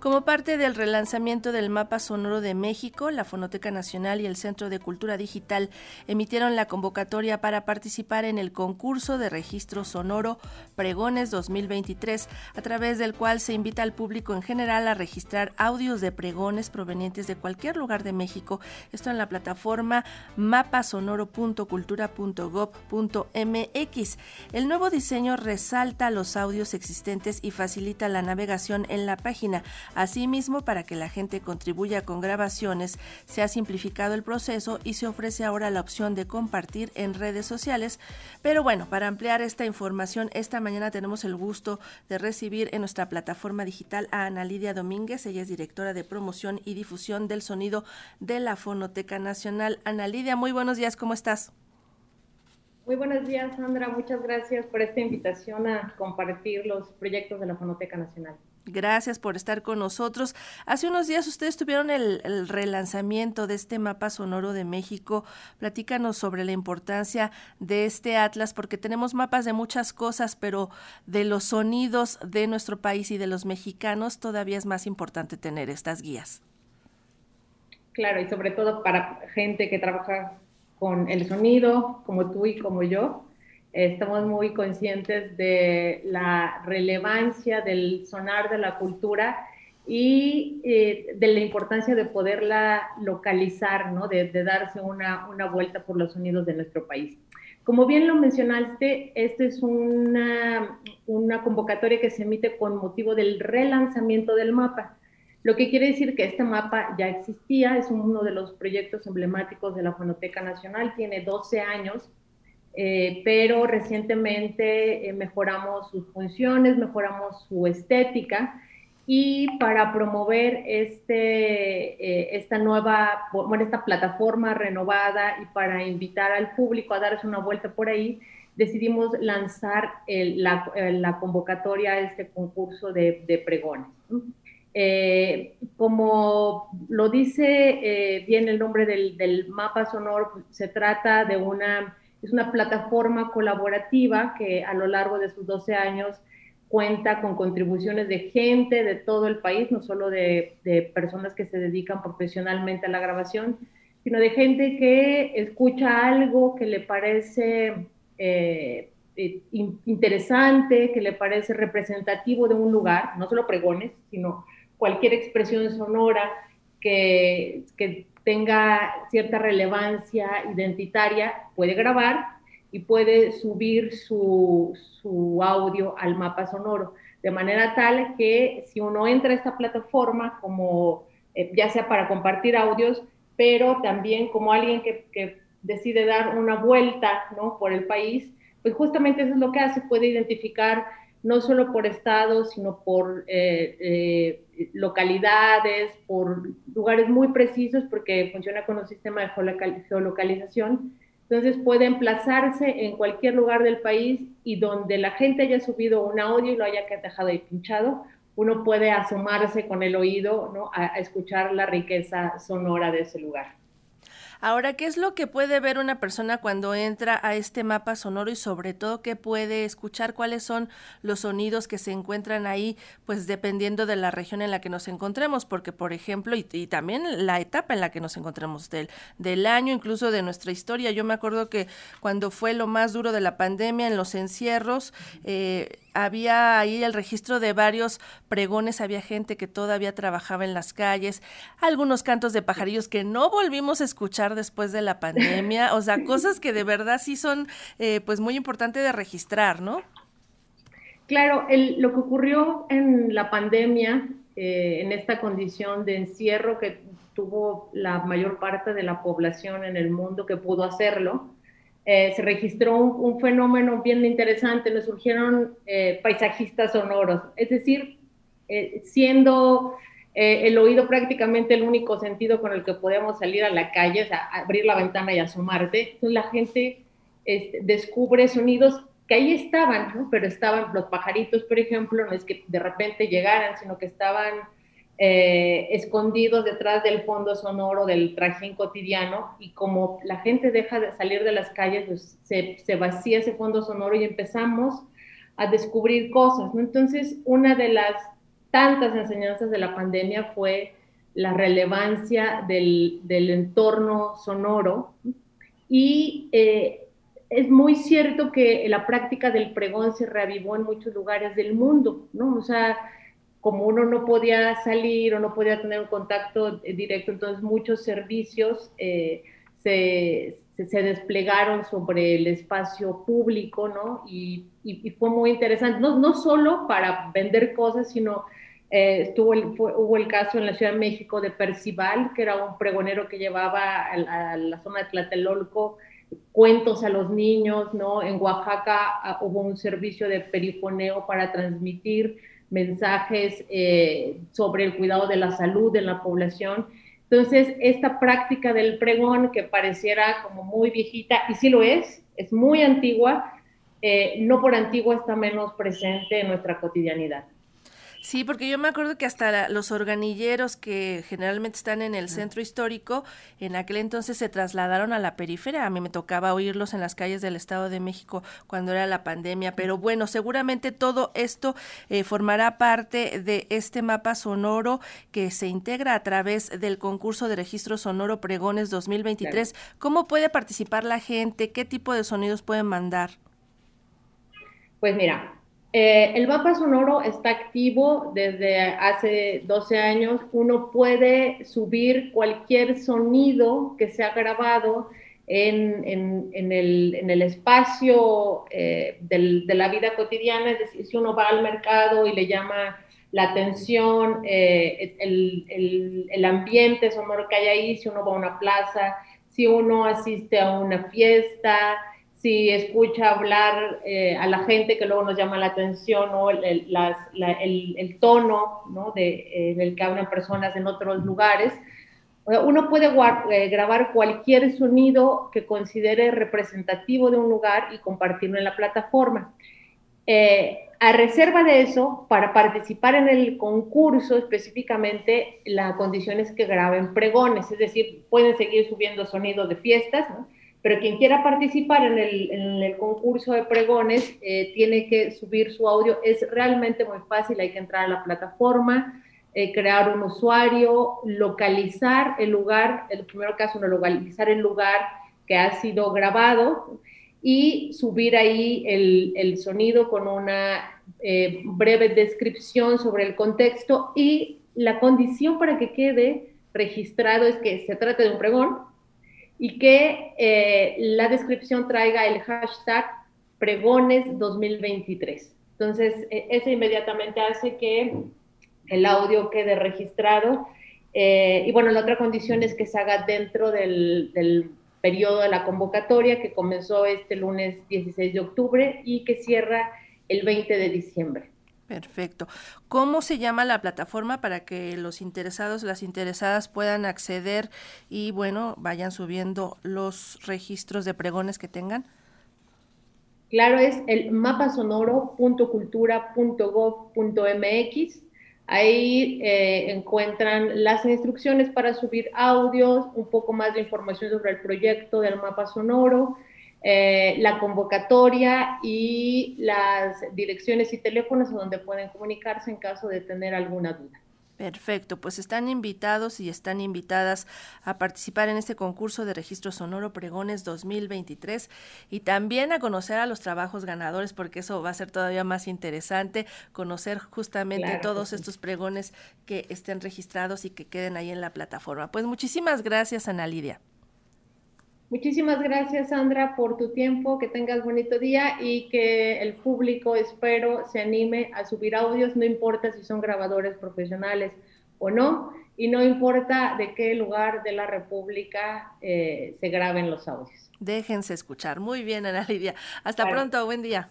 Como parte del relanzamiento del mapa sonoro de México, la Fonoteca Nacional y el Centro de Cultura Digital emitieron la convocatoria para participar en el concurso de registro sonoro Pregones 2023, a través del cual se invita al público en general a registrar audios de pregones provenientes de cualquier lugar de México. Esto en la plataforma mapasonoro.cultura.gov.mx. El nuevo diseño resalta los audios existentes y facilita la navegación en la página Asimismo, para que la gente contribuya con grabaciones, se ha simplificado el proceso y se ofrece ahora la opción de compartir en redes sociales. Pero bueno, para ampliar esta información, esta mañana tenemos el gusto de recibir en nuestra plataforma digital a Ana Lidia Domínguez. Ella es directora de promoción y difusión del sonido de la Fonoteca Nacional. Ana Lidia, muy buenos días, ¿cómo estás? Muy buenos días, Sandra. Muchas gracias por esta invitación a compartir los proyectos de la Fonoteca Nacional. Gracias por estar con nosotros. Hace unos días ustedes tuvieron el, relanzamiento de este mapa sonoro de México. Platícanos sobre la importancia de este atlas, porque tenemos mapas de muchas cosas, pero de los sonidos de nuestro país y de los mexicanos todavía es más importante tener estas guías. Claro, y sobre todo para gente que trabaja con el sonido, como tú y como yo estamos muy conscientes de la relevancia del sonar de la cultura y eh, de la importancia de poderla localizar, ¿no? de, darse una, una, vuelta por los sonidos de nuestro país. Como bien lo mencionaste, esta es una, una convocatoria que se emite con motivo del relanzamiento del mapa, lo que quiere decir que este mapa ya existía, es uno de los proyectos emblemáticos de la Fonoteca Nacional, tiene 12 años, eh, pero recientemente eh, mejoramos sus funciones, mejoramos su estética y para promover este, eh, esta nueva, esta plataforma renovada y para invitar al público a darse una vuelta por ahí, decidimos lanzar la, la, convocatoria a este concurso de, pregones. como lo dice bien el nombre del, del mapa sonoro, se trata de una es una plataforma colaborativa que a lo largo de sus 12 años cuenta con contribuciones de gente de todo el país, no solo de, personas que se dedican profesionalmente a la grabación, sino de gente que escucha algo que le parece eh, eh, interesante, que le parece representativo de un lugar, no solo pregones, sino cualquier expresión sonora que, que tenga cierta relevancia identitaria, puede grabar y puede subir su, audio al mapa sonoro, de manera tal que si uno entra a esta plataforma como eh, ya sea para compartir audios, pero también como alguien que, decide dar una vuelta ¿no? por el país, pues justamente eso es lo que hace, puede identificar no solo por estados, sino por eh, eh, localidades, por lugares muy precisos, porque funciona con un sistema de geolocalización. Entonces puede emplazarse en cualquier lugar del país y donde la gente haya subido un audio y lo haya dejado ahí pinchado, uno puede asomarse con el oído ¿no? a escuchar la riqueza sonora de ese lugar. Ahora, ¿qué es lo que puede ver una persona cuando entra a este mapa sonoro y sobre todo qué puede escuchar? ¿Cuáles son los sonidos que se encuentran ahí? Pues dependiendo de la región en la que nos encontremos, porque por ejemplo, y, también la etapa en la que nos encontremos del, del año, incluso de nuestra historia. Yo me acuerdo que cuando fue lo más duro de la pandemia, en los encierros, eh, había ahí el registro de varios pregones, había gente que todavía trabajaba en las calles, algunos cantos de pajarillos que no volvimos a escuchar después de la pandemia, o sea, cosas que de verdad sí son eh, pues muy importantes de registrar, ¿no? Claro, lo que ocurrió en la pandemia, eh, en esta condición de encierro que tuvo la mayor parte de la población en el mundo que pudo hacerlo, eh, se registró un, fenómeno bien interesante, nos surgieron eh, paisajistas sonoros, es decir, eh, siendo el oído prácticamente el único sentido con el que podemos salir a la calle, o sea, abrir la ventana y asomarte, entonces la gente este, descubre sonidos que ahí estaban, pero estaban los pajaritos, por ejemplo, no es que de repente llegaran, sino que estaban eh, escondidos detrás del fondo sonoro del trajín cotidiano y como la gente deja de salir de las calles, pues se, vacía ese fondo sonoro y empezamos a descubrir cosas. Entonces, una de las tantas enseñanzas de la pandemia fue la relevancia del, entorno sonoro y eh, es muy cierto que la práctica del pregón se reavivó en muchos lugares del mundo, ¿no? O sea, como uno no podía salir o no podía tener un contacto directo, entonces muchos servicios eh, se, se, desplegaron sobre el espacio público, ¿no? Y, y, fue muy interesante, no, no, solo para vender cosas, sino eh, estuvo hubo el caso en la Ciudad de México de Percival, que era un pregonero que llevaba a, la zona de Tlatelolco cuentos a los niños, ¿no? En Oaxaca ah, hubo un servicio de perifoneo para transmitir mensajes eh, sobre el cuidado de la salud en la población. Entonces, esta práctica del pregón que pareciera como muy viejita, y sí lo es, es muy antigua, eh, no por antigua está menos presente en nuestra cotidianidad. Sí, porque yo me acuerdo que hasta los organilleros que generalmente están en el centro histórico, en aquel entonces se trasladaron a la periferia. A mí me tocaba oírlos en las calles del Estado de México cuando era la pandemia. Pero bueno, seguramente todo esto eh, formará parte de este mapa sonoro que se integra a través del concurso de registro sonoro Pregones 2023. ¿Cómo puede participar la gente? ¿Qué tipo de sonidos pueden mandar? Pues mira, eh, el mapa sonoro está activo desde hace 12 años. Uno puede subir cualquier sonido que se ha grabado en, el, espacio eh, de la vida cotidiana. Es decir, si uno va al mercado y le llama la atención, eh, el, el ambiente sonoro que hay ahí, si uno va a una plaza, si uno asiste a una fiesta, si escucha hablar eh, a la gente que luego nos llama la atención o el, el, tono ¿no? de, eh, en el que hablan personas en otros lugares, uno puede eh, grabar cualquier sonido que considere representativo de un lugar y compartirlo en la plataforma. a reserva de eso, para participar en el concurso específicamente, la condición es que graben pregones, es decir, pueden seguir subiendo sonidos de fiestas, ¿no? Pero quien quiera participar en el, concurso de pregones eh, tiene que subir su audio. Es realmente muy fácil, hay que entrar a la plataforma, eh, crear un usuario, localizar el lugar, el primer caso, no localizar el lugar que ha sido grabado y subir ahí el, sonido con una eh, breve descripción sobre el contexto y la condición para que quede registrado es que se trate de un pregón, y que eh, la descripción traiga el hashtag pregones 2023. Entonces, e, eso inmediatamente hace que el audio quede registrado. Eh, y bueno, la otra condición es que se haga dentro del, del periodo de la convocatoria que comenzó este lunes 16 de octubre y que cierra el 20 de diciembre. Perfecto. ¿Cómo se llama la plataforma para que los interesados, las interesadas puedan acceder y, bueno, vayan subiendo los registros de pregones que tengan? Claro, es el mapasonoro.cultura.gov.mx. Ahí eh, encuentran las instrucciones para subir audios, un poco más de información sobre el proyecto del mapa sonoro, eh, la convocatoria y las direcciones y teléfonos donde pueden comunicarse en caso de tener alguna duda. Perfecto, pues están invitados y están invitadas a participar en este concurso de registro sonoro Pregones 2023 y también a conocer a los trabajos ganadores porque eso va a ser todavía más interesante, conocer justamente todos estos pregones que estén registrados y que queden ahí en la plataforma. Pues muchísimas gracias, Ana Lidia. Muchísimas gracias, Sandra, por tu tiempo, que tengas bonito día y que el público, espero, se anime a subir audios, no importa si son grabadores profesionales o no, y no importa de qué lugar de la República eh, se graben los audios. Déjense escuchar. Muy bien, Ana Lidia. Hasta pronto, buen día.